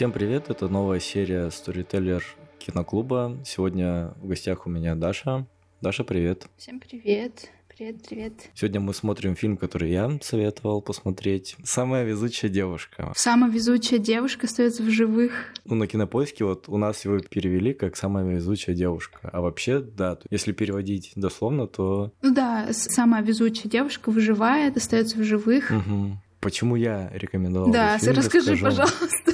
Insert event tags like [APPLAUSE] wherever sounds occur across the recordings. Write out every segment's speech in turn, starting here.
Всем привет, это новая серия Storyteller киноклуба. Сегодня в гостях у меня Даша. Даша, привет. Всем привет. Привет, привет. Сегодня мы смотрим фильм, который я советовал посмотреть. «Самая везучая девушка». Самая везучая девушка остается в живых. Ну, на кинопоиске вот у нас его перевели как «Самая везучая девушка». А вообще, да, если переводить дословно, то... Ну да, самая везучая девушка выживает, остается в живых. Угу. Почему я рекомендовал Да, фильм, расскажи, расскажу. пожалуйста,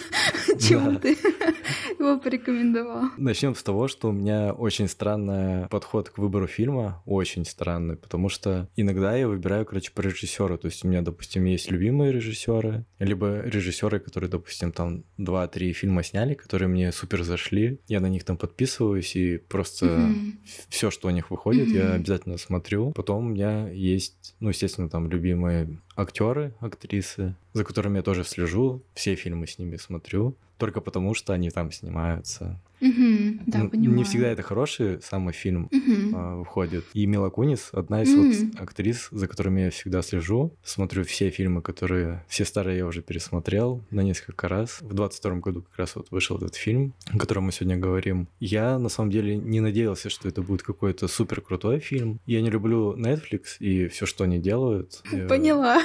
[LAUGHS] чему Да. ты [LAUGHS] его порекомендовал. Начнем с того, что у меня очень странный подход к выбору фильма, очень странный, потому что иногда я выбираю, короче, по режиссеру. То есть у меня, допустим, есть любимые режиссеры, либо режиссеры, которые, допустим, там 2-3 фильма сняли, которые мне супер зашли. Я на них там подписываюсь и просто Мгм. все, что у них выходит, я Мгм. обязательно смотрю. Потом у меня есть, ну, естественно, там любимые актеры, актрисы, за которыми я тоже слежу, все фильмы с ними смотрю, только потому что они там снимаются. Мгм, Да, Ну, понимаю. Не всегда это хороший самый фильм Мгм. а, выходит. И Мила Кунис одна из Мгм. вот актрис, за которыми я всегда слежу. Смотрю все фильмы, которые... Все старые я уже пересмотрел на несколько раз. В 22 году как раз вот вышел этот фильм, о котором мы сегодня говорим. Я, на самом деле, не надеялся, что это будет какой-то супер крутой фильм. Я не люблю Netflix и все, что они делают. [LAUGHS] Поняла.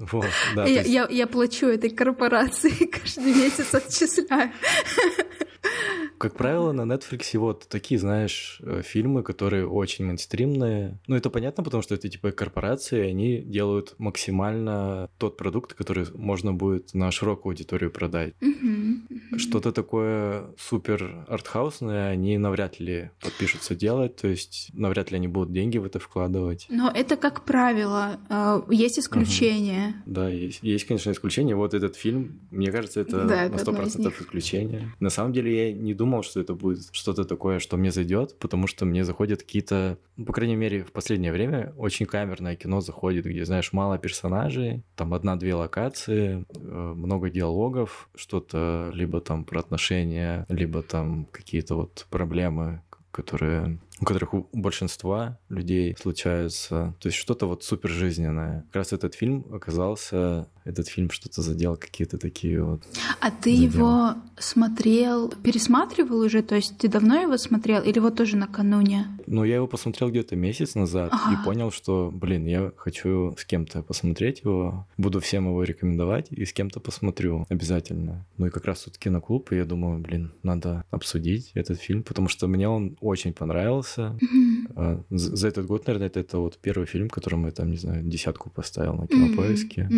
Вот, да. я, есть- я, я плачу этой корпорации [LAUGHS] каждый месяц отчисляю. Как правило, на Netflix вот такие, знаешь, э, фильмы, которые очень мейнстримные. Ну, это понятно, потому что это типа корпорации, они делают максимально тот продукт, который можно будет на широкую аудиторию продать. Мгм. Что-то такое супер артхаусное они навряд ли подпишутся делать, то есть навряд ли они будут деньги в это вкладывать. Но это как правило. э, Есть исключения. Да, есть, есть, конечно, исключения. Вот этот фильм, мне кажется, это Да, на 100% них. исключение. На самом деле я не думал, что это будет что-то такое, что мне зайдет, потому что мне заходят какие-то, ну, по крайней мере, в последнее время очень камерное кино заходит, где, знаешь, мало персонажей, там одна-две локации, э, много диалогов, что-то либо там про отношения, либо там какие-то вот проблемы, которые у которых у большинства людей случаются. То есть что-то вот супер жизненное. Как раз этот фильм оказался, этот фильм что-то задел какие-то такие вот. А ты Задел. его смотрел, пересматривал уже? То есть ты давно его смотрел или вот тоже накануне? Ну, я его посмотрел где-то месяц назад Ага. и понял, что, блин, я хочу с кем-то посмотреть его, буду всем его рекомендовать и с кем-то посмотрю обязательно. Ну и как раз тут киноклуб, и я думаю, блин, надо обсудить этот фильм, потому что мне он очень понравился. Мгм. А, За этот год, наверное, это, это вот первый фильм, которому я там, не знаю, десятку поставил на кинопоиске.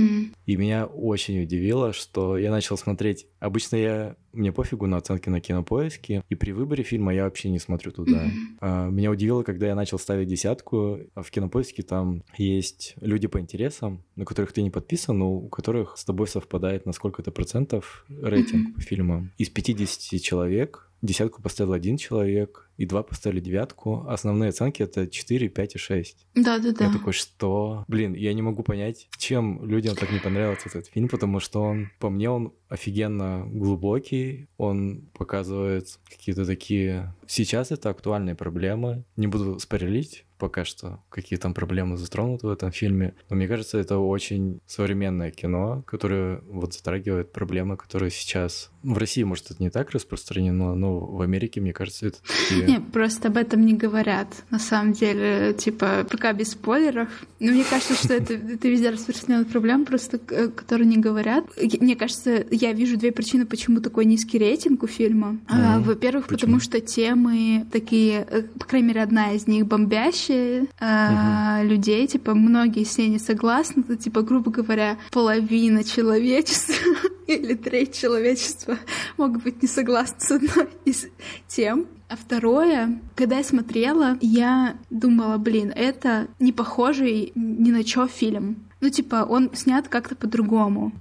И меня очень удивило, что я начал смотреть... Обычно я... Мне пофигу на оценки на кинопоиске, и при выборе фильма я вообще не смотрю туда. А, Меня удивило, когда я начал ставить десятку, а в кинопоиске там есть люди по интересам, на которых ты не подписан, но у которых с тобой совпадает на сколько-то процентов рейтинг по фильмам. Из 50 человек десятку поставил один человек, и два поставили девятку. Основные оценки это 4, 5 и 6. Да-да-да. Я такой, что? Блин, я не могу понять, чем людям так не понравился этот фильм, потому что он, по мне, он офигенно глубокий, он показывает какие-то такие... Сейчас это актуальные проблемы. Не буду спойлерить пока что, какие там проблемы затронуты в этом фильме, но мне кажется, это очень современное кино, которое вот затрагивает проблемы, которые сейчас... ну, В России, может, это не так распространено, но в Америке, мне кажется, это такие... Не, просто об этом не говорят. На самом деле, типа, пока без спойлеров. Но мне кажется, что это, это везде распространенная проблема, просто э, которые не говорят. Мне кажется, я вижу две причины, почему такой низкий рейтинг у фильма. А, Мгм. Во-первых, потому что темы такие, э, по крайней мере, одна из них бомбящие а, людей, типа, многие с ней не согласны. Это, типа, грубо говоря, половина человечества [LAUGHS] или треть человечества могут быть не согласны с одной из тем. А второе, когда я смотрела, я думала, блин, это не похожий ни на чё фильм. Ну, типа, он снят как-то по-другому.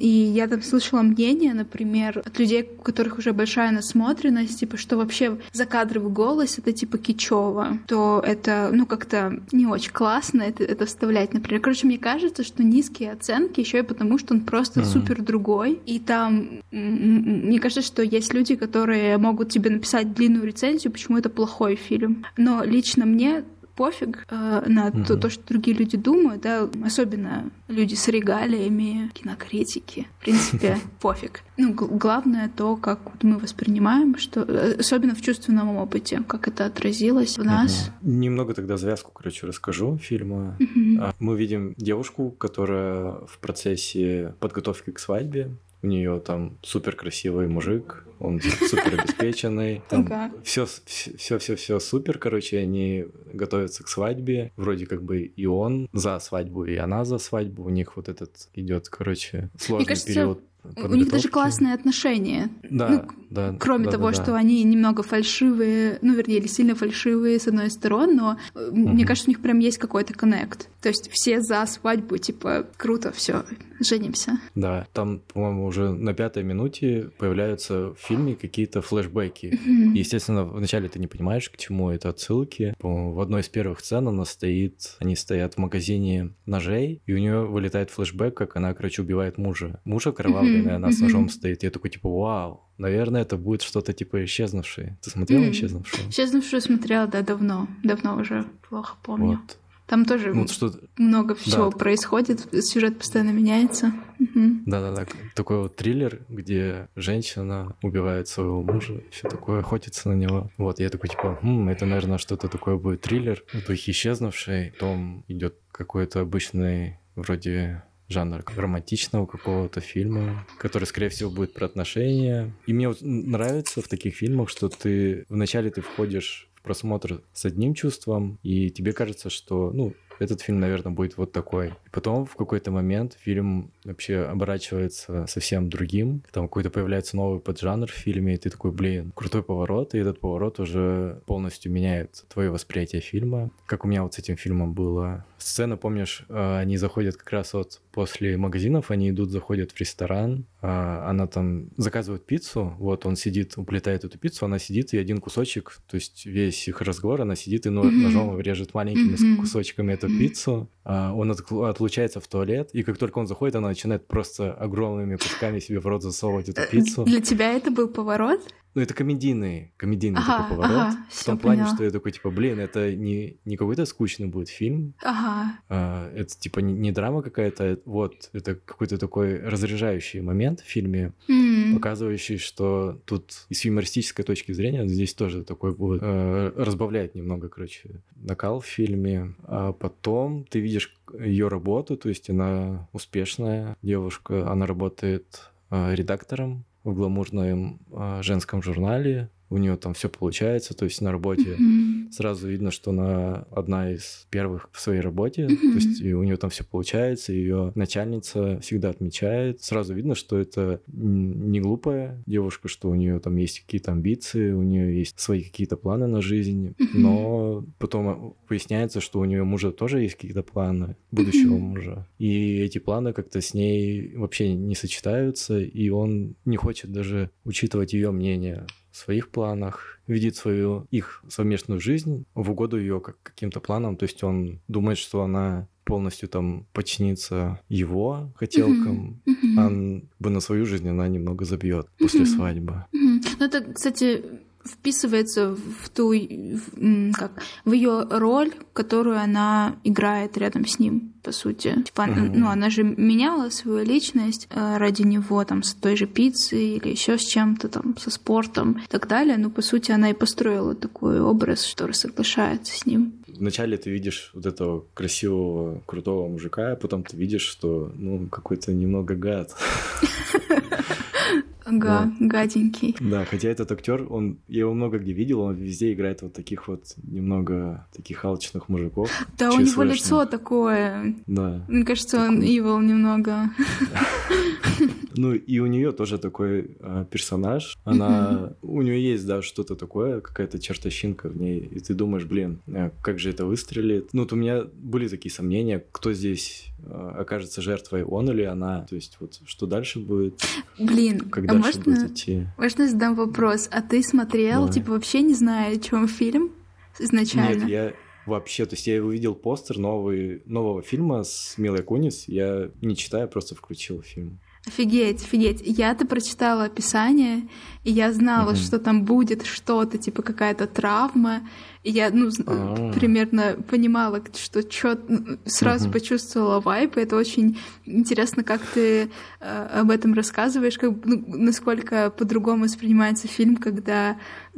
И я там слышала мнение, например, от людей, у которых уже большая насмотренность, типа, что вообще закадровый голос — это, типа, кичево. То это, ну, как-то не очень классно это, это вставлять, например. Короче, мне кажется, что низкие оценки еще и потому, что он просто Мгм. супер другой. И там, мне кажется, что есть люди, которые могут тебе написать длинную рецензию, почему это плохой фильм. Но лично мне пофиг э, на угу. то, то, что другие люди думают, да, особенно люди с регалиями, кинокритики. В принципе, [LAUGHS] пофиг. Ну, главное то, как мы воспринимаем, что э, особенно в чувственном опыте, как это отразилось в нас. Угу. Немного тогда завязку, короче, расскажу фильма. Угу. Мы видим девушку, которая в процессе подготовки к свадьбе у нее там супер красивый мужик, он супер обеспеченный, [LAUGHS] там все, все, все, все супер, короче, они готовятся к свадьбе, вроде как бы и он за свадьбу, и она за свадьбу, у них вот этот идет, короче, сложный период у них даже классные отношения. Да, ну, да. Кроме да, того, да, что да. они немного фальшивые, ну, вернее, или сильно фальшивые с одной стороны, но угу. мне кажется, у них прям есть какой-то коннект. То есть все за свадьбу, типа, круто, все, женимся. Да, там, по-моему, уже на пятой минуте появляются в фильме какие-то флешбеки. Угу. естественно, вначале ты не понимаешь, к чему это отсылки. По-моему, в одной из первых сцен она стоит, они стоят в магазине ножей, и у нее вылетает флешбэк, как она, короче, убивает мужа. Мужа кровавый mm-hmm. она с ножом стоит. Я такой, типа, вау, наверное, это будет что-то типа исчезнувшее. Ты смотрела mm-hmm. исчезнувшую? Исчезнувшую смотрела, да, давно. Давно уже, плохо помню. Вот. Там тоже что... много всего да. происходит, сюжет постоянно меняется. Да-да-да, такой вот триллер, где женщина убивает своего мужа, все такое, охотится на него. Вот, я такой, типа, хм, это, наверное, что-то такое будет триллер, в духе исчезнувшей, потом идет какой-то обычный вроде жанр романтичного какого-то фильма, который, скорее всего, будет про отношения. И мне вот нравится в таких фильмах, что ты вначале ты входишь в просмотр с одним чувством, и тебе кажется, что, ну, этот фильм, наверное, будет вот такой. И потом в какой-то момент фильм вообще оборачивается совсем другим. Там какой-то появляется новый поджанр в фильме, и ты такой, блин, крутой поворот, и этот поворот уже полностью меняет твое восприятие фильма. Как у меня вот с этим фильмом было. Сцена, помнишь, э, они заходят как раз вот после магазинов, они идут, заходят в ресторан, а, она там заказывает пиццу, вот он сидит, уплетает эту пиццу, она сидит и один кусочек, то есть весь их разговор, она сидит и ножом режет маленькими кусочками эту пиццу, а, он отлучается в туалет, и как только он заходит, она начинает просто огромными кусками себе в рот засовывать эту э, пиццу. Для тебя это был поворот? Ну, это комедийный, комедийный ага, такой поворот. Ага, в том плане, поняла. что я такой, типа, блин, это не, не какой-то скучный будет фильм. Ага. А, это, типа, не, не драма какая-то, вот, это какой-то такой разряжающий момент в фильме, mm. показывающий, что тут и с юмористической точки зрения здесь тоже такой будет, э, разбавляет немного, короче, накал в фильме. А потом ты видишь ее работу, то есть она успешная девушка, она работает э, редактором в гламурном э, женском журнале, у нее там все получается, то есть на работе mm-hmm. сразу видно, что она одна из первых в своей работе, mm-hmm. то есть и у нее там все получается, ее начальница всегда отмечает, сразу видно, что это не глупая девушка, что у нее там есть какие-то амбиции, у нее есть свои какие-то планы на жизнь, mm-hmm. но потом выясняется, что у нее мужа тоже есть какие-то планы будущего mm-hmm. мужа, и эти планы как-то с ней вообще не сочетаются, и он не хочет даже учитывать ее мнение в своих планах, видит свою их совместную жизнь в угоду ее как каким-то планам. То есть он думает, что она полностью там подчинится его хотелкам, mm-hmm. а бы на свою жизнь она немного забьет mm-hmm. после свадьбы. Mm-hmm. Ну, это, кстати, вписывается в ту, в, как, в ее роль, которую она играет рядом с ним, по сути. Типа, угу. ну, она же меняла свою личность э, ради него, там, с той же пиццей или еще с чем-то, там, со спортом и так далее. Но, по сути, она и построила такой образ, который соглашается с ним. Вначале ты видишь вот этого красивого, крутого мужика, а потом ты видишь, что, ну, какой-то немного гад. [LAUGHS] Ага, вот. гаденький. Да, хотя этот актер, он, я его много где видел, он везде играет вот таких вот немного таких алчных мужиков. [LAUGHS] Да, у него лицо такое. Да. Мне кажется, такой... он evil немного. [LAUGHS] Ну и у нее тоже такой э, персонаж. Она, у нее есть да что-то такое, какая-то чертовщинка в ней, и ты думаешь, блин, э, как же это выстрелит? Ну вот у меня были такие сомнения, кто здесь э, окажется жертвой, он или она. То есть вот что дальше будет? Блин, когда а можно, будет идти. Можно задам вопрос? А ты смотрел, Давай. типа, вообще не зная, о чем фильм изначально? Нет, я вообще, то есть я увидел постер новый, нового фильма с Милой Кунис, я не читая, просто включил фильм. Офигеть, офигеть. Я-то прочитала описание, и я знала, mm-hmm. что там будет что-то, типа какая-то травма. И я, ну, А-а-а. примерно понимала, что чё, сразу mm-hmm. почувствовала вайп, и это очень интересно, как ты э, об этом рассказываешь, как, ну, насколько по-другому воспринимается фильм, когда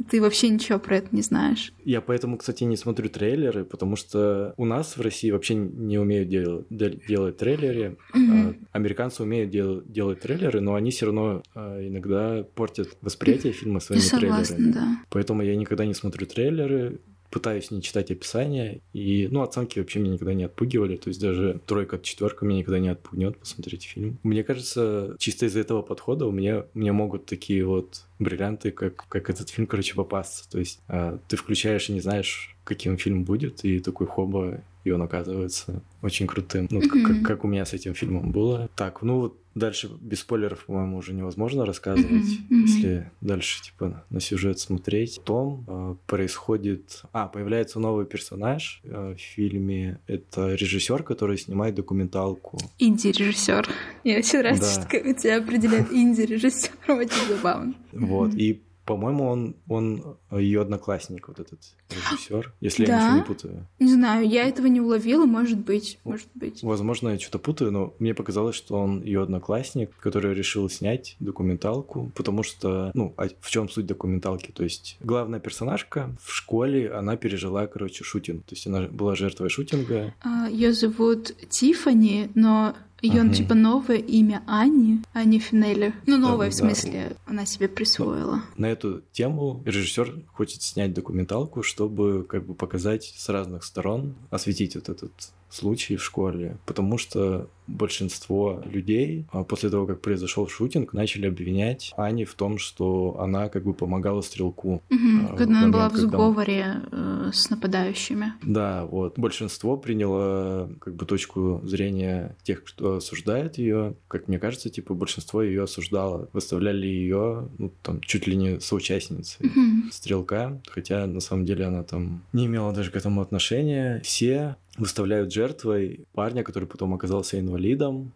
ты вообще ничего про это не знаешь. Я поэтому, кстати, не смотрю трейлеры, потому что у нас в России вообще не умеют делать, делать трейлеры. Mm-hmm. А американцы умеют дел, делать трейлеры, но они все равно а, иногда портят восприятие фильма своими Согласна, трейлерами. Да. Поэтому я никогда не смотрю трейлеры, пытаюсь не читать описание, и, ну, оценки вообще меня никогда не отпугивали, то есть даже тройка, четверка меня никогда не отпугнет посмотреть фильм. Мне кажется, чисто из-за этого подхода у меня, у меня могут такие вот бриллианты, как, как этот фильм, короче, попасться. То есть а, ты включаешь и не знаешь, каким фильм будет, и такой хоба, и он оказывается очень крутым. Ну, mm-hmm. как, как у меня с этим фильмом было. Так, ну вот дальше без спойлеров, по-моему, уже невозможно рассказывать, mm-hmm. Mm-hmm. если дальше типа на сюжет смотреть. Потом э, происходит, а появляется новый персонаж э, в фильме. Это режиссер, который снимает документалку. Инди-режиссер. Мне очень нравится, да. как тебя определяют [LAUGHS] инди-режиссер. Очень забавно. Вот и по-моему, он, он ее одноклассник, вот этот режиссер, если да? я ничего не путаю. Не знаю, я этого не уловила, может быть, может быть. Возможно, я что-то путаю, но мне показалось, что он ее одноклассник, который решил снять документалку, потому что, ну, а в чем суть документалки? То есть главная персонажка в школе, она пережила, короче, шутинг, то есть она была жертвой шутинга. А, ее зовут Тифани, но ее, угу. типа, новое имя Ани, Ани Финелли. Ну, новое, да, в смысле, да. она себе присвоила. На эту тему режиссер хочет снять документалку, чтобы как бы показать с разных сторон, осветить вот этот случай в школе, потому что большинство людей а, после того, как произошел шутинг, начали обвинять Ани в том, что она как бы помогала стрелку. Угу, когда она была в сговоре э, с нападающими. Да, вот. Большинство приняло как бы точку зрения тех, кто осуждает ее. Как мне кажется, типа большинство ее осуждало. Выставляли ее, ну, там, чуть ли не соучастницей угу. стрелка, хотя на самом деле она там не имела даже к этому отношения. Все выставляют жертвой парня, который потом оказался инвалидом,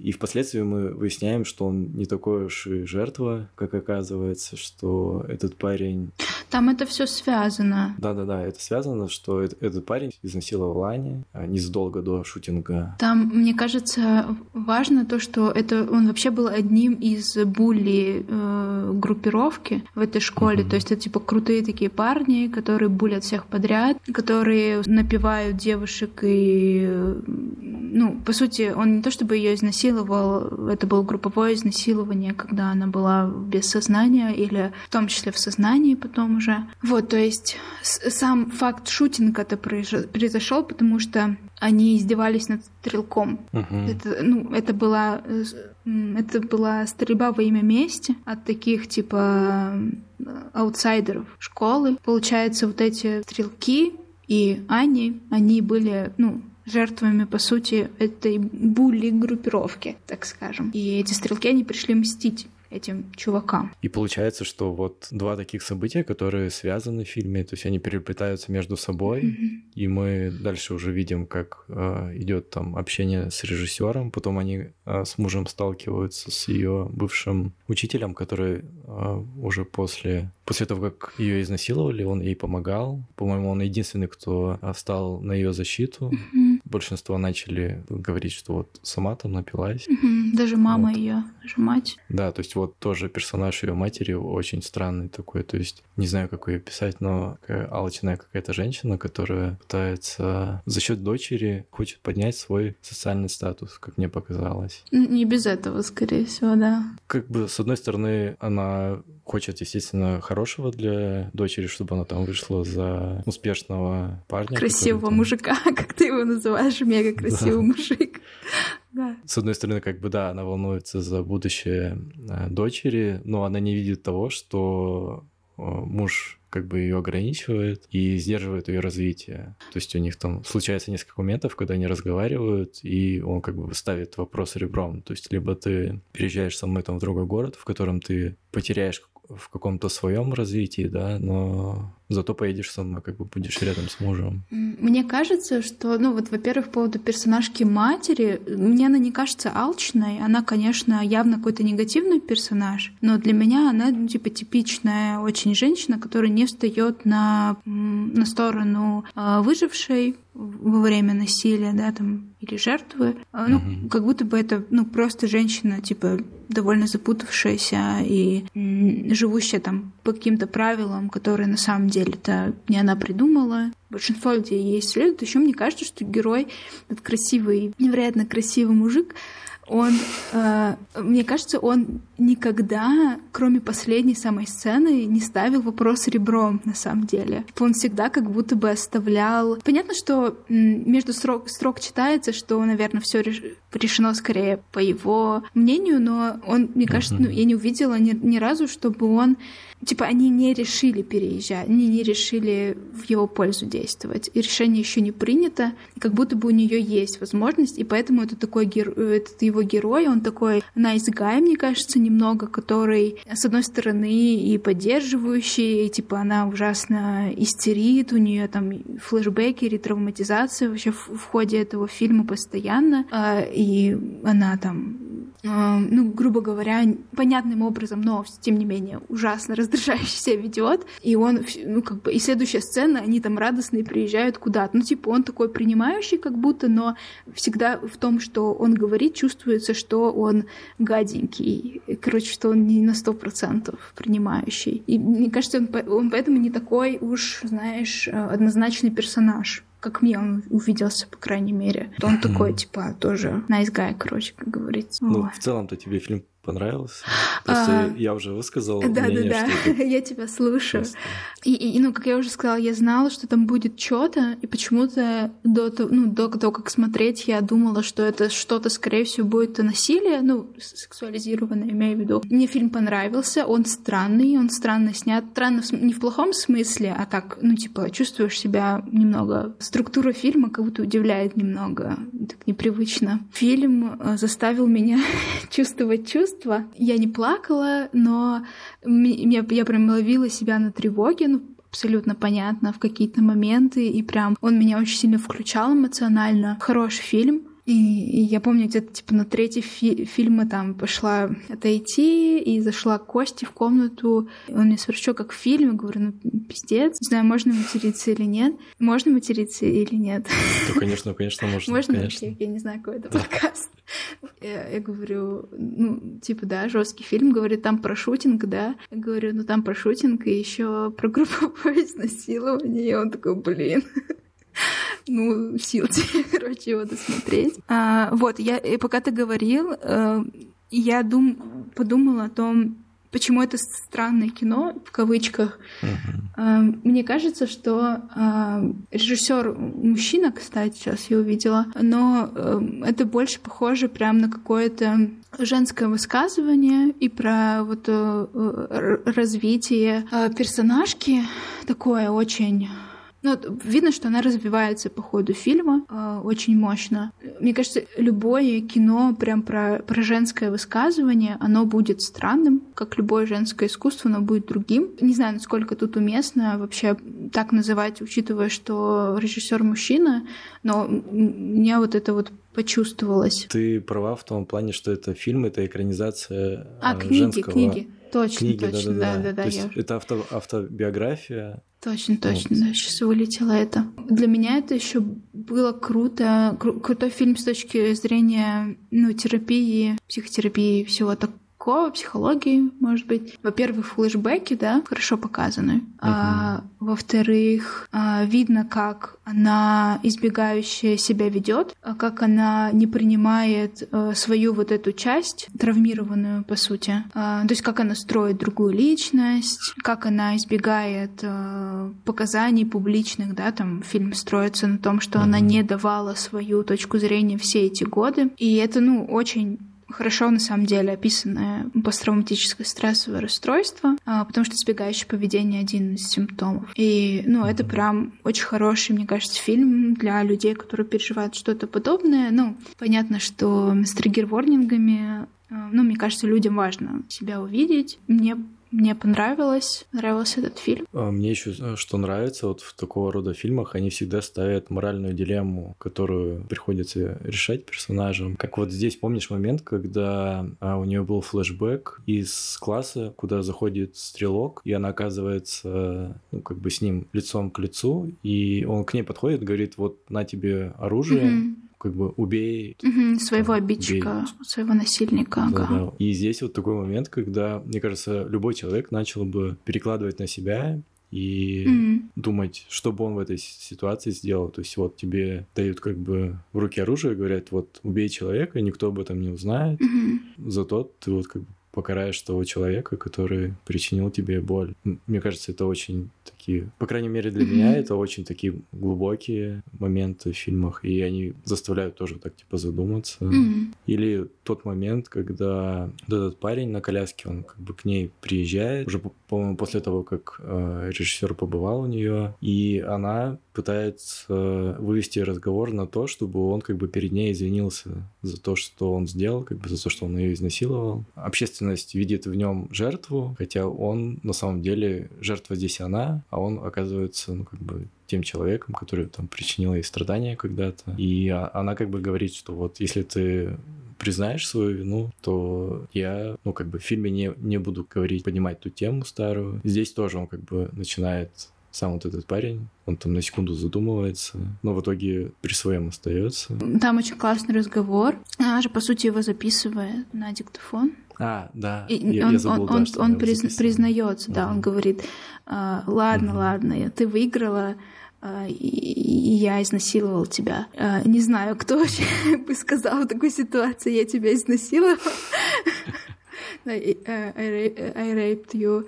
и впоследствии мы выясняем, что он не такой уж и жертва, как оказывается, что этот парень... Там это все связано. Да-да-да, это связано, что этот парень изнасиловал Ани а незадолго до шутинга. Там, мне кажется, важно то, что это он вообще был одним из булли э, группировки в этой школе. Mm-hmm. То есть это типа крутые такие парни, которые булят всех подряд, которые напивают девушек и... Ну, по сути, он не то чтобы ее изнасиловал, это было групповое изнасилование, когда она была без сознания или в том числе в сознании потом уже. Вот, то есть сам факт шутинга это произошел, потому что они издевались над стрелком. Uh-huh. Это, ну, это была это была стрельба во имя мести от таких типа аутсайдеров школы. Получается, вот эти стрелки и Ани, они были, ну, жертвами, по сути, этой булли-группировки, так скажем. И эти стрелки, они пришли мстить этим чувакам. И получается, что вот два таких события, которые связаны в фильме, то есть они переплетаются между собой, mm-hmm. и мы дальше уже видим, как э, идет там общение с режиссером, потом они э, с мужем сталкиваются с ее бывшим учителем, который э, уже после после того, как ее изнасиловали, он ей помогал. По-моему, он единственный, кто встал на ее защиту. Mm-hmm. Большинство начали говорить, что вот сама там напилась. Mm-hmm. Даже мама вот. ее, даже мать. Да, то есть вот тоже персонаж ее матери очень странный такой. То есть не знаю, как ее писать, но такая алчная какая-то женщина, которая пытается за счет дочери хочет поднять свой социальный статус, как мне показалось. Не без этого, скорее всего, да. Как бы с одной стороны она хочет, естественно, хорошего для дочери, чтобы она там вышла за успешного парня. Красивого там... мужика, [LAUGHS] как ты его называешь, мега красивый да. мужик. [LAUGHS] Да. С одной стороны, как бы да, она волнуется за будущее э, дочери, но она не видит того, что э, муж как бы ее ограничивает и сдерживает ее развитие. То есть у них там случается несколько моментов, когда они разговаривают, и он как бы ставит вопрос ребром. То есть либо ты переезжаешь со мной там в другой город, в котором ты потеряешь в каком-то своем развитии, да, но Зато поедешь сама, как бы будешь рядом с мужем. Мне кажется, что, ну вот, во-первых, по поводу персонажки матери, мне она не кажется алчной. Она, конечно, явно какой-то негативный персонаж, но для меня она, ну, типа, типичная очень женщина, которая не встает на, на сторону э, выжившей, во время насилия, да, там, или жертвы, а, ну, угу. как будто бы это, ну, просто женщина, типа, довольно запутавшаяся и живущая там по каким-то правилам, которые на самом деле-то не она придумала. Большинство людей ей следует. Еще мне кажется, что герой, этот красивый, невероятно красивый мужик, он, э, мне кажется, он никогда, кроме последней самой сцены, не ставил вопрос ребром, на самом деле. Он всегда как будто бы оставлял... Понятно, что между строк, строк читается, что, наверное, все реш... решено скорее по его мнению, но он, мне кажется, ну, я не увидела ни, ни разу, чтобы он типа они не решили переезжать, они не решили в его пользу действовать. И решение еще не принято, как будто бы у нее есть возможность, и поэтому это такой гер... этот его герой, он такой guy, мне кажется, немного, который, с одной стороны, и поддерживающий, и, типа она ужасно истерит, у нее там флешбеки, ретравматизация вообще в, в ходе этого фильма постоянно, а, и она там ну, грубо говоря, понятным образом, но тем не менее ужасно [LAUGHS] раздражающе себя ведет. И он, ну, как бы, и следующая сцена, они там радостные приезжают куда-то. Ну, типа, он такой принимающий, как будто, но всегда в том, что он говорит, чувствуется, что он гаденький. Короче, что он не на сто процентов принимающий. И мне кажется, он, он поэтому не такой уж, знаешь, однозначный персонаж как мне он увиделся, по крайней мере. Он [LAUGHS] такой, типа, тоже nice guy, короче, как говорится. Ну, в целом-то тебе фильм понравился? Просто а, я уже высказал Да, мнение, да, да, [LAUGHS] это... я тебя слушаю. И, и, ну, как я уже сказала, я знала, что там будет что-то, и почему-то до, ну, до того, как смотреть, я думала, что это что-то, скорее всего, будет насилие, ну, сексуализированное, имею в виду. Мне фильм понравился, он странный, он странно снят. Странно не в плохом смысле, а так, ну, типа, чувствуешь себя немного... Структура фильма как будто удивляет немного, так непривычно. Фильм э, заставил меня [LAUGHS] чувствовать чувства, чувства. Я не плакала, но меня, я прям ловила себя на тревоге, ну, абсолютно понятно, в какие-то моменты, и прям он меня очень сильно включал эмоционально. Хороший фильм. И, и я помню, где-то типа на третий фи- фильма там пошла отойти и зашла к Косте в комнату. Он мне спрашивал, как в фильме, говорю, ну пиздец. Не знаю, можно материться или нет. Можно материться или нет? Ну, конечно, конечно, можно. Можно? Конечно. Я, я не знаю, какой это подкаст. Я, я говорю, ну, типа, да, жесткий фильм, говорит, там про шутинг, да. Я говорю, ну там про шутинг и еще про групповое [LAUGHS] изнасилование. И он такой, блин ну, сил тебе, [LAUGHS] короче, его досмотреть. А, вот, я, и пока ты говорил, э, я дум, подумала о том, почему это странное кино, в кавычках. Uh-huh. Мне кажется, что э, режиссер мужчина, кстати, сейчас я увидела, но это больше похоже прям на какое-то женское высказывание и про вот развитие персонажки такое очень ну, видно, что она развивается по ходу фильма э, очень мощно. Мне кажется, любое кино прям про, про женское высказывание, оно будет странным, как любое женское искусство, оно будет другим. Не знаю, насколько тут уместно вообще так называть, учитывая, что режиссер мужчина, но мне вот это вот почувствовалось. Ты права в том плане, что это фильм, это экранизация а, книги, женского... книги. Точно, книги, точно, да, да, да. да, То есть это авто, автобиография Точно, точно, вот. да, сейчас вылетело это. Для меня это еще было круто, кру- крутой фильм с точки зрения, ну, терапии, психотерапии, всего такого такого, психологии, может быть. Во-первых, флешбеки, да, хорошо показаны. Uh-huh. А, во-вторых, а, видно, как она избегающая себя ведет, а как она не принимает а, свою вот эту часть, травмированную, по сути. А, то есть как она строит другую личность, как она избегает а, показаний публичных, да, там фильм строится на том, что uh-huh. она не давала свою точку зрения все эти годы. И это, ну, очень хорошо на самом деле описанное посттравматическое стрессовое расстройство, а, потому что избегающее поведение один из симптомов. И, ну, это прям очень хороший, мне кажется, фильм для людей, которые переживают что-то подобное. Ну, понятно, что с триггер-ворнингами, а, ну, мне кажется, людям важно себя увидеть. Мне мне понравилось, нравился этот фильм. А мне еще э, что нравится, вот в такого рода фильмах они всегда ставят моральную дилемму, которую приходится решать персонажам. Как вот здесь, помнишь момент, когда а, у нее был флешбэк из класса, куда заходит стрелок, и она оказывается, ну, как бы с ним лицом к лицу, и он к ней подходит, говорит, вот на тебе оружие, mm-hmm как бы убей угу, своего там, обидчика, убей. своего насильника. Да, ага. да. И здесь вот такой момент, когда, мне кажется, любой человек начал бы перекладывать на себя и mm-hmm. думать, что бы он в этой ситуации сделал. То есть вот тебе дают как бы в руки оружие, говорят, вот убей человека, никто об этом не узнает, mm-hmm. зато ты вот как бы покараешь того человека, который причинил тебе боль. Мне кажется, это очень такие, по крайней мере для меня, это очень такие глубокие моменты в фильмах, и они заставляют тоже так типа задуматься. Или тот момент, когда этот парень на коляске, он как бы к ней приезжает, уже, по-моему, после того, как э, режиссер побывал у нее, и она пытается вывести разговор на то, чтобы он как бы перед ней извинился за то, что он сделал, как бы за то, что он ее изнасиловал. Общественность видит в нем жертву, хотя он на самом деле жертва здесь она, а он оказывается, ну, как бы тем человеком, который там причинил ей страдания когда-то. И а, она как бы говорит, что вот если ты признаешь свою вину, то я, ну, как бы в фильме не, не буду говорить, поднимать ту тему старую. Здесь тоже он как бы начинает сам вот этот парень, он там на секунду задумывается, но в итоге при своем остается. Там очень классный разговор. Она же, по сути, его записывает на диктофон. А, да. И я, он, я забыл, он, да, он, он призна, признается, да, он говорит, а, ладно, угу. ладно, ты выиграла, а, и, я изнасиловал тебя. А, не знаю, кто [LAUGHS] бы сказал в такой ситуации, я тебя изнасиловал. [LAUGHS] I, I raped you.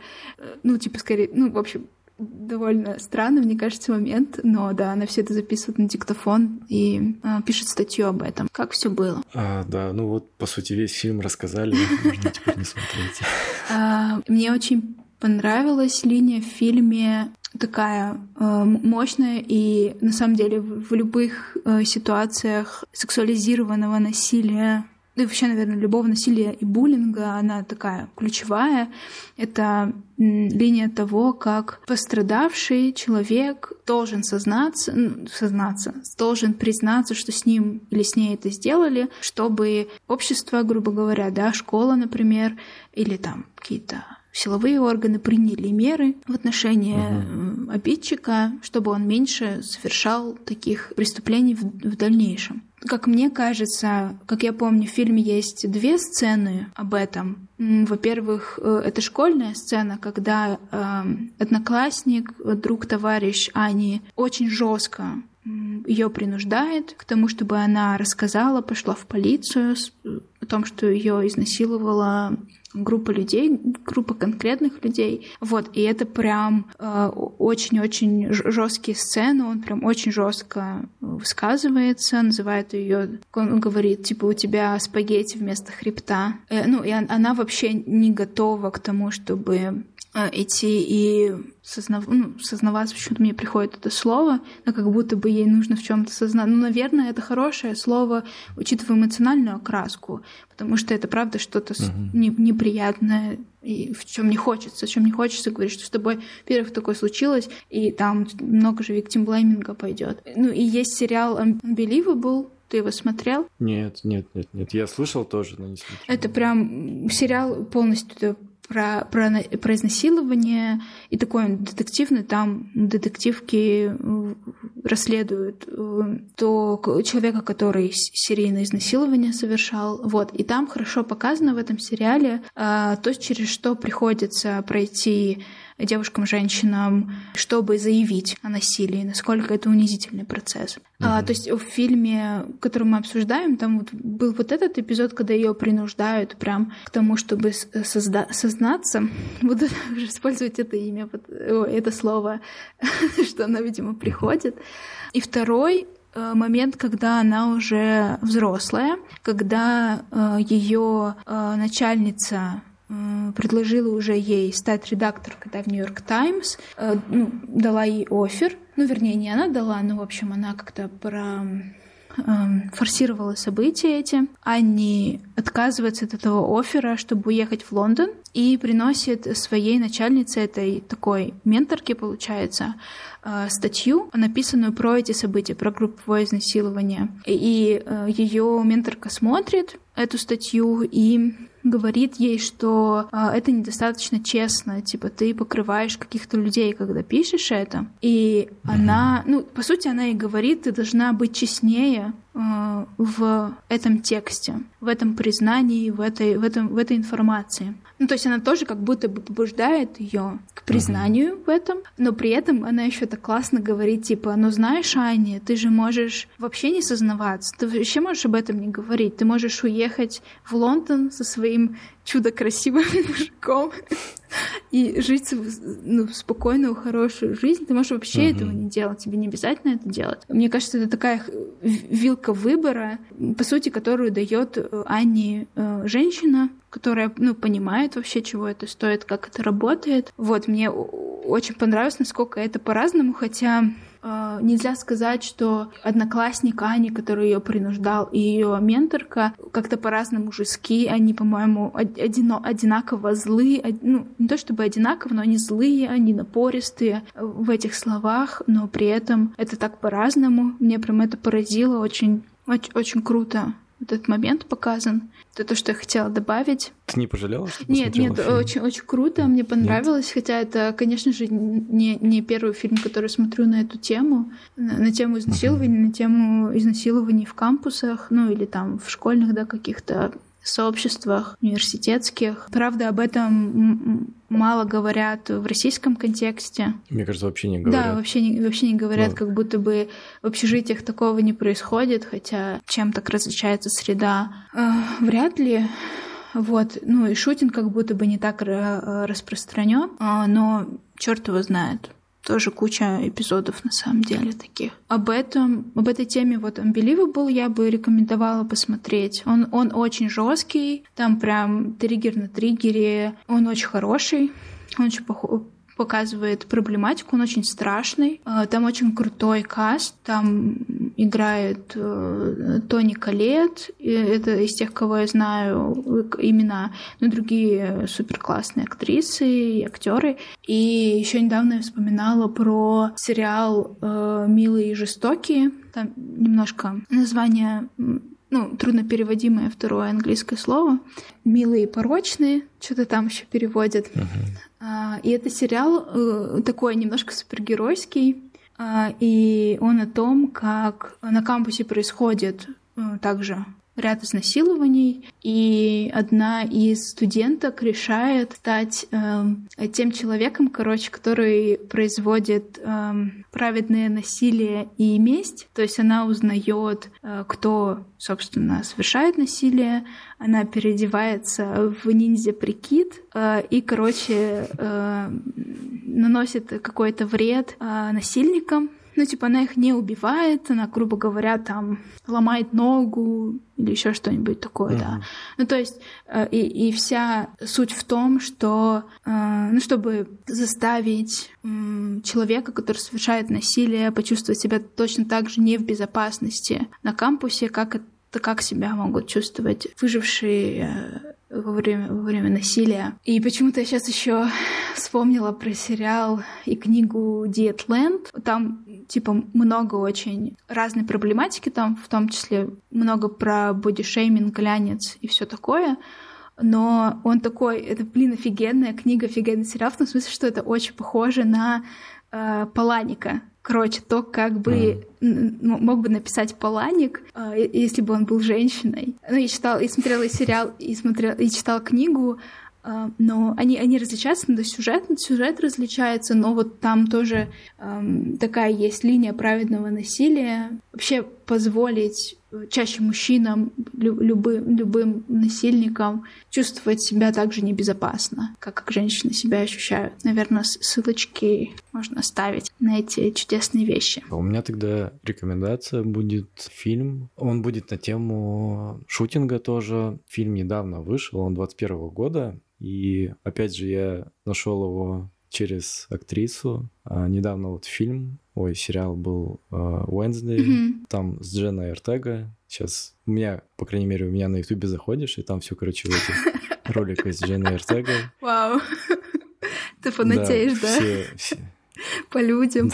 Ну, типа, скорее, ну, в общем, довольно странно, мне кажется, момент, но да, она все это записывает на диктофон и а, пишет статью об этом. Как все было? А, да, ну вот, по сути, весь фильм рассказали, можно теперь не смотреть. [LAUGHS] А, мне очень понравилась линия в фильме такая э, мощная и на самом деле в, в любых э, ситуациях сексуализированного насилия да и вообще, наверное, любого насилия и буллинга, она такая ключевая. Это линия того, как пострадавший человек должен сознаться, ну, сознаться, должен признаться, что с ним или с ней это сделали, чтобы общество, грубо говоря, да, школа, например, или там какие-то силовые органы приняли меры в отношении угу. обидчика, чтобы он меньше совершал таких преступлений в, в дальнейшем. Как мне кажется, как я помню, в фильме есть две сцены об этом. Во-первых, э, это школьная сцена, когда э, одноклассник, друг, товарищ Ани очень жестко ее принуждает к тому, чтобы она рассказала, пошла в полицию о том, что ее изнасиловала группа людей, группа конкретных людей. Вот, и это прям э, очень-очень жесткие сцены, он прям очень жестко высказывается, называет ее, он говорит, типа, у тебя спагетти вместо хребта. Э, ну, и она вообще не готова к тому, чтобы э, идти и сознав... ну, сознаваться, почему-то мне приходит это слово, но как будто бы ей нужно в чем-то сознаться. Ну, наверное, это хорошее слово, учитывая эмоциональную окраску, потому что это правда что-то uh-huh. не, неприятное и в чем не хочется, в чем не хочется говорить, что с тобой, во-первых, такое случилось, и там много же виктимблейминга пойдет. Ну и есть сериал Unbelievable, ты его смотрел? Нет, нет, нет, нет. Я слышал тоже, но не смотрел. Это прям сериал полностью про, про, про изнасилование, и такой он детективный, там детективки э, расследуют э, то человека, который серийное изнасилование совершал. Вот. И там хорошо показано в этом сериале э, то, через что приходится пройти девушкам, женщинам, чтобы заявить о насилии, насколько это унизительный процесс. Mm-hmm. А, то есть в фильме, который мы обсуждаем, там вот был вот этот эпизод, когда ее принуждают прям к тому, чтобы созда- сознаться. [LAUGHS] Буду [LAUGHS] использовать это имя, это слово, [LAUGHS] что оно, видимо, приходит. И второй э, момент, когда она уже взрослая, когда э, ее э, начальница предложила уже ей стать редактором, когда в Нью-Йорк Таймс, ну, дала ей офер, ну, вернее, не она дала, но, в общем, она как-то про эм, форсировала события эти. Анни отказывается от этого оффера, чтобы уехать в Лондон, и приносит своей начальнице, этой такой менторке, получается, э, статью, написанную про эти события, про групповое изнасилование. И э, ее менторка смотрит эту статью и говорит ей, что э, это недостаточно честно, типа ты покрываешь каких-то людей, когда пишешь это. И mm-hmm. она, ну, по сути, она и говорит, ты должна быть честнее э, в этом тексте, в этом признании, в этой, в этом, в этой информации. Ну, то есть она тоже как будто бы побуждает ее к признанию mm-hmm. в этом, но при этом она еще так классно говорит, типа, ну знаешь, Аня, ты же можешь вообще не сознаваться, ты вообще можешь об этом не говорить, ты можешь уехать в Лондон со своим чудо красивым [LAUGHS] мужиком и жить ну, спокойную, хорошую жизнь. Ты можешь вообще uh-huh. этого не делать, тебе не обязательно это делать. Мне кажется, это такая вилка выбора, по сути, которую дает э, Анне э, женщина, которая ну, понимает вообще, чего это стоит, как это работает. Вот, мне очень понравилось, насколько это по-разному, хотя нельзя сказать, что одноклассник Ани, который ее принуждал, и ее менторка как-то по-разному жески, они, по-моему, одино, одинаково злые, ну, не то чтобы одинаково, но они злые, они напористые в этих словах, но при этом это так по-разному. Мне прям это поразило очень, очень, очень круто этот момент показан. Это то, что я хотела добавить. Ты не пожалела? Что нет, нет, фильм? очень, очень круто, мне понравилось, нет. хотя это, конечно же, не, не первый фильм, который смотрю на эту тему, на, на тему изнасилований, uh-huh. на тему изнасилований в кампусах, ну или там в школьных, да, каких-то сообществах университетских. Правда, об этом мало говорят в российском контексте. Мне кажется, вообще не говорят. Да, вообще не, вообще не говорят, ну. как будто бы в общежитиях такого не происходит, хотя чем так различается среда. Э, вряд ли. Вот, ну и шутинг как будто бы не так э, распространен, а, но черт его знает тоже куча эпизодов на самом деле таких. Об этом, об этой теме вот Unbelievable я бы рекомендовала посмотреть. Он, он очень жесткий, там прям триггер на триггере, он очень хороший, он очень похож показывает проблематику, он очень страшный. А, там очень крутой каст, там играет э, Тони Калет, это из тех, кого я знаю имена, но другие супер классные актрисы и актеры. И еще недавно я вспоминала про сериал э, «Милые и жестокие», там немножко название ну, трудно переводимое второе английское слово. Милые и порочные, что-то там еще переводят. Uh-huh. И это сериал э, такой немножко супергеройский, а, и он о том, как на кампусе происходит э, также ряд изнасилований, и одна из студенток решает стать э, тем человеком, короче, который производит э, праведное насилие и месть. То есть она узнает, э, кто, собственно, совершает насилие, она переодевается в ниндзя-прикид э, и, короче, э, наносит какой-то вред э, насильникам ну, типа, она их не убивает, она, грубо говоря, там ломает ногу или еще что-нибудь такое, mm-hmm. да. Ну, то есть, э, и, и вся суть в том, что, э, ну, чтобы заставить э, человека, который совершает насилие, почувствовать себя точно так же не в безопасности на кампусе, как это как себя могут чувствовать выжившие э, во время, во время насилия. И почему-то я сейчас еще вспомнила про сериал и книгу Диетленд. Там типа много очень разной проблематики, там в том числе много про бодишейминг, глянец и все такое. Но он такой, это, блин, офигенная книга, офигенный сериал, в том смысле, что это очень похоже на э, Паланика. Короче, то, как бы mm. мог бы написать Поланик, э, если бы он был женщиной. Ну, я читала, и смотрела и сериал, и смотрела, и читала книгу, э, но они, они различаются, но сюжет, сюжет различается, но вот там тоже эм, такая есть линия праведного насилия. Вообще позволить чаще мужчинам, любым, любым насильникам чувствовать себя также небезопасно, как, как женщины себя ощущают. Наверное, ссылочки можно оставить на эти чудесные вещи. А у меня тогда рекомендация будет фильм. Он будет на тему шутинга тоже. Фильм недавно вышел, он 21 года. И опять же, я нашел его через актрису. А, недавно вот фильм, ой, сериал был uh, Wednesday, Мгм. там с Дженой Ортега. Сейчас у меня, по крайней мере, у меня на ютубе заходишь, и там все, короче, в этих роликах с Дженой Ортегой. Вау. [LAUGHS] Ты фанатеешь, да? все- все- [LAUGHS] По людям.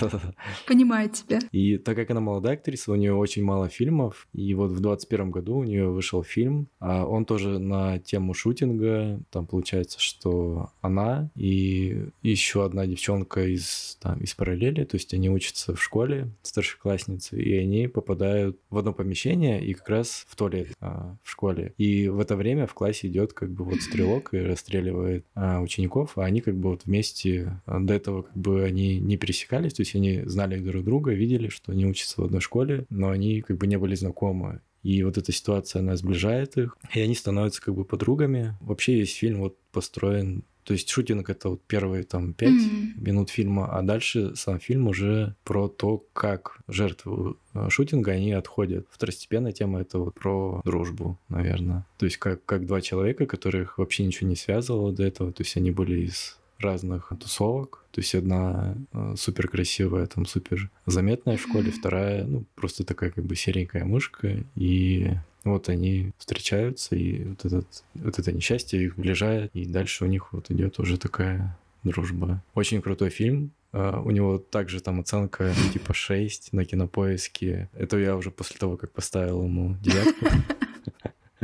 Понимаю тебя. И так как она молодая актриса, у нее очень мало фильмов. И вот в 21 году у нее вышел фильм. а Он тоже на тему шутинга. Там получается, что она и еще одна девчонка из, там, из параллели, то есть они учатся в школе, старшеклассницы, и они попадают в одно помещение и как раз в туалет а, в школе. И в это время в классе идет как бы вот стрелок и расстреливает а, учеников, а они как бы вот вместе а, до этого как бы они не пересекались, то есть они знали друг друга, видели, что они учатся в одной школе, но они как бы не были знакомы. И вот эта ситуация, она сближает их, и они становятся как бы подругами. Вообще весь фильм вот построен... То есть шутинг — это вот первые там пять Мгм. минут фильма, а дальше сам фильм уже про то, как жертвы э, шутинга, они отходят. Второстепенная тема — это вот про дружбу, наверное. То есть как, как два человека, которых вообще ничего не связывало до этого, то есть они были из разных тусовок. То есть одна э, супер красивая, там супер заметная в школе, вторая, ну, просто такая как бы серенькая мышка. И вот они встречаются, и вот, этот, вот это несчастье их сближает, и дальше у них вот идет уже такая дружба. Очень крутой фильм. А, У него также там оценка типа 6 на кинопоиске. Это я уже после того, как поставил ему девятку. [LAUGHS]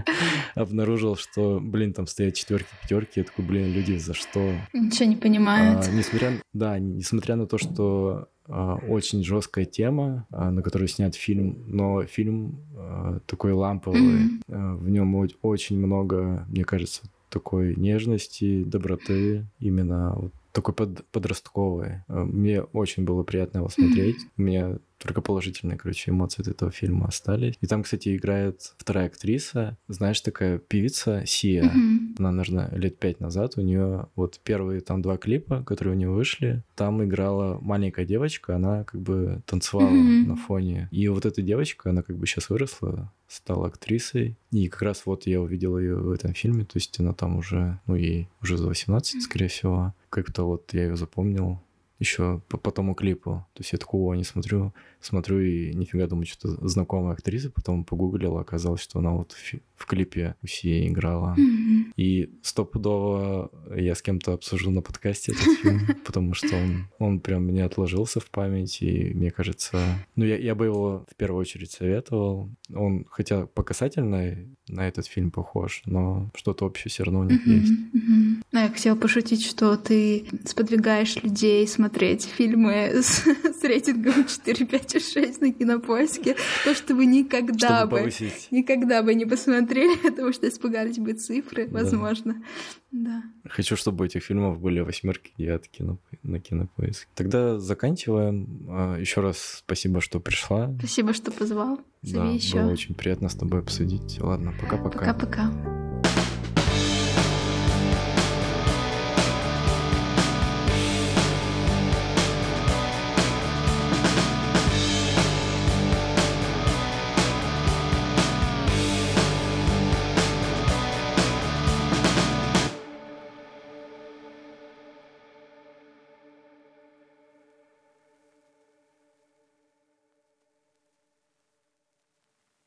[LAUGHS] Обнаружил, что, блин, там стоят четверки, пятерки. Я такой, блин, люди, за что? Ничего не понимают. А, несмотря, да, несмотря на то, что а, очень жесткая тема, а, на которую снят фильм, но фильм а, такой ламповый, а, в нем очень много, мне кажется, такой нежности, доброты, именно вот такой под- подростковый. А, Мне очень было приятно его смотреть. У меня только положительные, короче, эмоции от этого фильма остались. И там, кстати, играет вторая актриса, знаешь, такая певица Сия. Мгм. Она, наверное, лет пять назад. У нее вот первые там два клипа, которые у нее вышли, там играла маленькая девочка, она как бы танцевала Мгм. на фоне. И вот эта девочка, она как бы сейчас выросла, стала актрисой. И как раз вот я увидел ее в этом фильме, то есть она там уже, ну, ей уже за 18, скорее всего. Как-то вот я ее запомнил еще по, по тому клипу. То есть я такого не смотрю, смотрю и нифига думаю, что знакомая актриса, потом погуглил, оказалось, что она вот в, клипе у Сии играла. Мгм. И стопудово я с кем-то обсужу на подкасте этот фильм, [LAUGHS] потому что он, он прям мне отложился в память, и мне кажется... Ну, я, я бы его в первую очередь советовал. Он, хотя по касательной на этот фильм похож, но что-то общее все равно у них есть. Мгм, мгм. Ну, я хотела пошутить, что ты сподвигаешь людей смотреть фильмы с, [LAUGHS] с рейтингом 4, 5 и 6 на кинопоиске. То, что вы никогда Чтобы бы повысить. никогда бы не посмотрели, [LAUGHS] потому что испугались бы цифры, Да. возможно. Да. Хочу, чтобы этих фильмов были восьмерки, девятки на, на кинопоиск. Тогда заканчиваем. Еще раз спасибо, что пришла. Спасибо, что позвал. Да, Зови еще. было очень приятно с тобой обсудить. Ладно, пока-пока. Пока-пока.